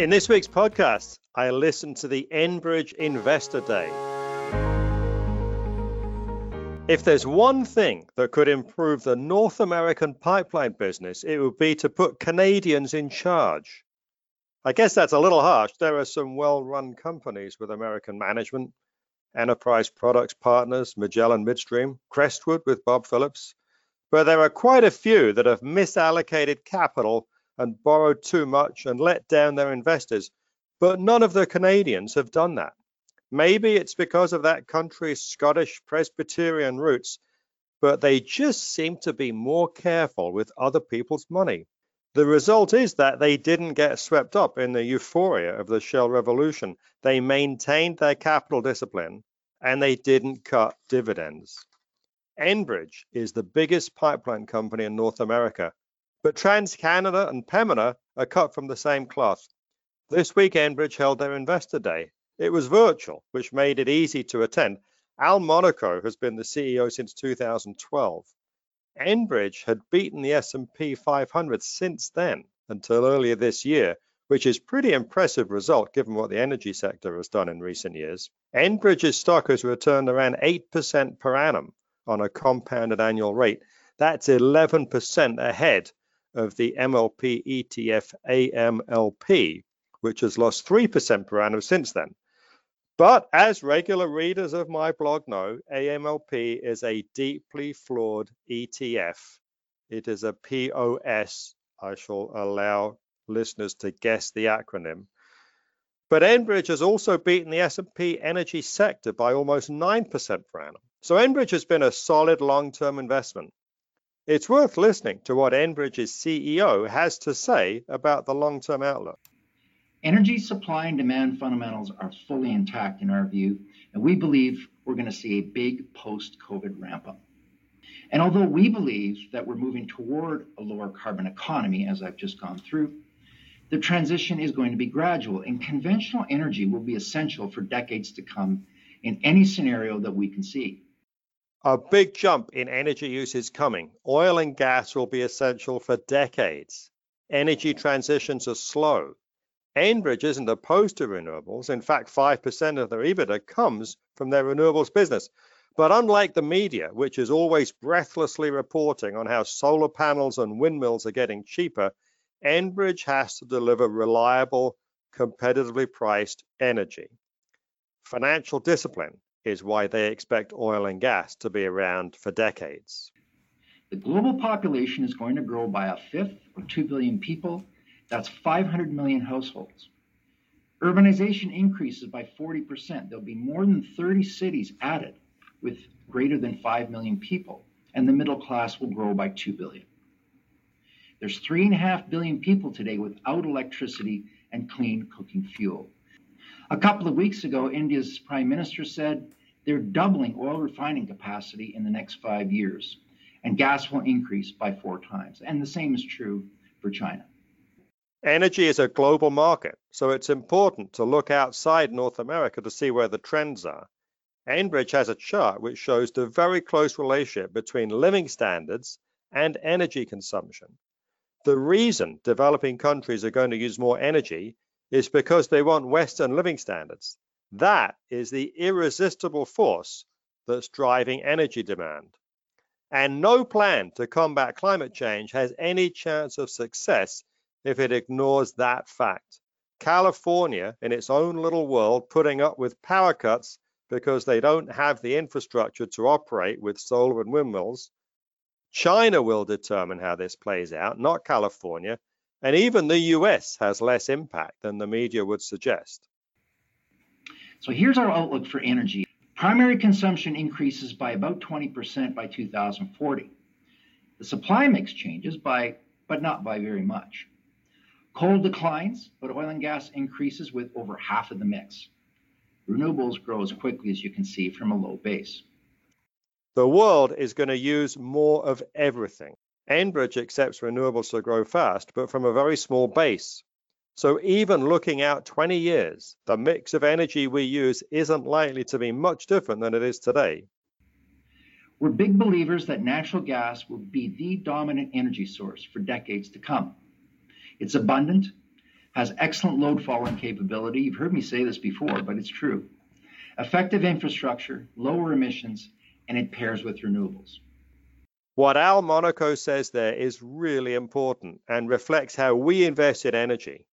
In this week's podcast, I listened to the Enbridge Investor Day. If there's one thing that could improve the North American pipeline business, it would be to put Canadians in charge. I guess that's a little harsh. There are some well run companies with American management Enterprise Products Partners, Magellan Midstream, Crestwood with Bob Phillips, but there are quite a few that have misallocated capital and borrowed too much and let down their investors. But none of the Canadians have done that. Maybe it's because of that country's Scottish Presbyterian roots, but they just seem to be more careful with other people's money. The result is that they didn't get swept up in the euphoria of the shale revolution. They maintained their capital discipline and they didn't cut dividends. Enbridge is the biggest pipeline company in North America but TransCanada and Pembina are cut from the same cloth. This week, Enbridge held their investor day. It was virtual, which made it easy to attend. Al Monaco has been the CEO since 2012. Enbridge had beaten the S&P 500 since then until earlier this year, which is pretty impressive result given what the energy sector has done in recent years. Enbridge's stock has returned around 8% per annum on a compounded annual rate. That's 11% ahead of the MLP ETF AMLP, which has lost 3% per annum since then. But as regular readers of my blog know, AMLP is a deeply flawed ETF. It is a POS. I shall allow listeners to guess the acronym. But Enbridge has also beaten the S&P energy sector by almost 9% per annum. So Enbridge has been a solid long-term investment. It's worth listening to what Enbridge's CEO has to say about the long term outlook. Energy supply and demand fundamentals are fully intact in our view, and we believe we're going to see a big post COVID ramp up. And although we believe that we're moving toward a lower carbon economy, as I've just gone through, the transition is going to be gradual, and conventional energy will be essential for decades to come in any scenario that we can see. A big jump in energy use is coming. Oil and gas will be essential for decades. Energy transitions are slow. Enbridge isn't opposed to renewables. In fact, 5% of their EBITDA comes from their renewables business. But unlike the media, which is always breathlessly reporting on how solar panels and windmills are getting cheaper, Enbridge has to deliver reliable, competitively priced energy. Financial discipline is why they expect oil and gas to be around for decades. The global population is going to grow by a fifth or 2 billion people. That's 500 million households. Urbanization increases by 40%. There'll be more than 30 cities added with greater than 5 million people, and the middle class will grow by 2 billion. There's 3.5 billion people today without electricity and clean cooking fuel. A couple of weeks ago, India's prime minister said they're doubling oil refining capacity in the next five years, and gas will increase by four times. And the same is true for China. Energy is a global market, so it's important to look outside North America to see where the trends are. Enbridge has a chart which shows the very close relationship between living standards and energy consumption. The reason developing countries are going to use more energy is because they want Western living standards. That is the irresistible force that's driving energy demand. And no plan to combat climate change has any chance of success if it ignores that fact. California, in its own little world, putting up with power cuts because they don't have the infrastructure to operate with solar and windmills. China will determine how this plays out, not California. And even the US has less impact than the media would suggest. So here's our outlook for energy. Primary consumption increases by about 20% by 2040. The supply mix changes by, but not by very much. Coal declines, but oil and gas increases with over half of the mix. Renewables grow as quickly as you can see from a low base. The world is going to use more of everything. Enbridge accepts renewables to grow fast, but from a very small base. So even looking out 20 years, the mix of energy we use isn't likely to be much different than it is today. We're big believers that natural gas will be the dominant energy source for decades to come. It's abundant, has excellent load following capability. You've heard me say this before, but it's true. Effective infrastructure, lower emissions, and it pairs with renewables. What Al Monaco says there is really important and reflects how we invest in energy.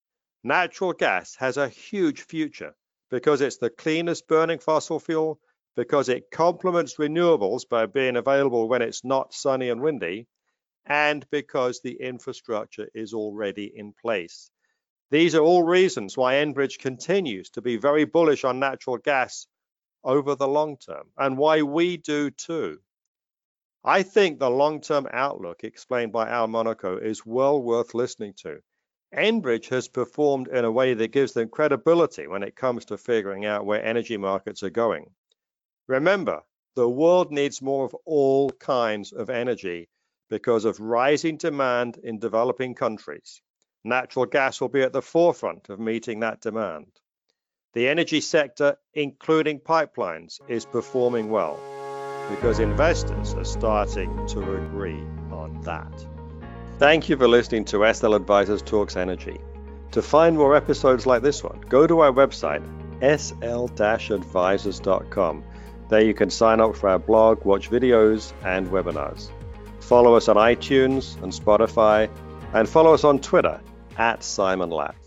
Natural gas has a huge future because it's the cleanest burning fossil fuel, because it complements renewables by being available when it's not sunny and windy, and because the infrastructure is already in place. These are all reasons why Enbridge continues to be very bullish on natural gas over the long term and why we do too. I think the long term outlook explained by Al Monaco is well worth listening to. Enbridge has performed in a way that gives them credibility when it comes to figuring out where energy markets are going. Remember, the world needs more of all kinds of energy because of rising demand in developing countries. Natural gas will be at the forefront of meeting that demand. The energy sector, including pipelines, is performing well because investors are starting to agree on that. Thank you for listening to SL Advisors Talks Energy. To find more episodes like this one, go to our website, sl-advisors.com. There you can sign up for our blog, watch videos, and webinars. Follow us on iTunes and Spotify, and follow us on Twitter at Simon Lack.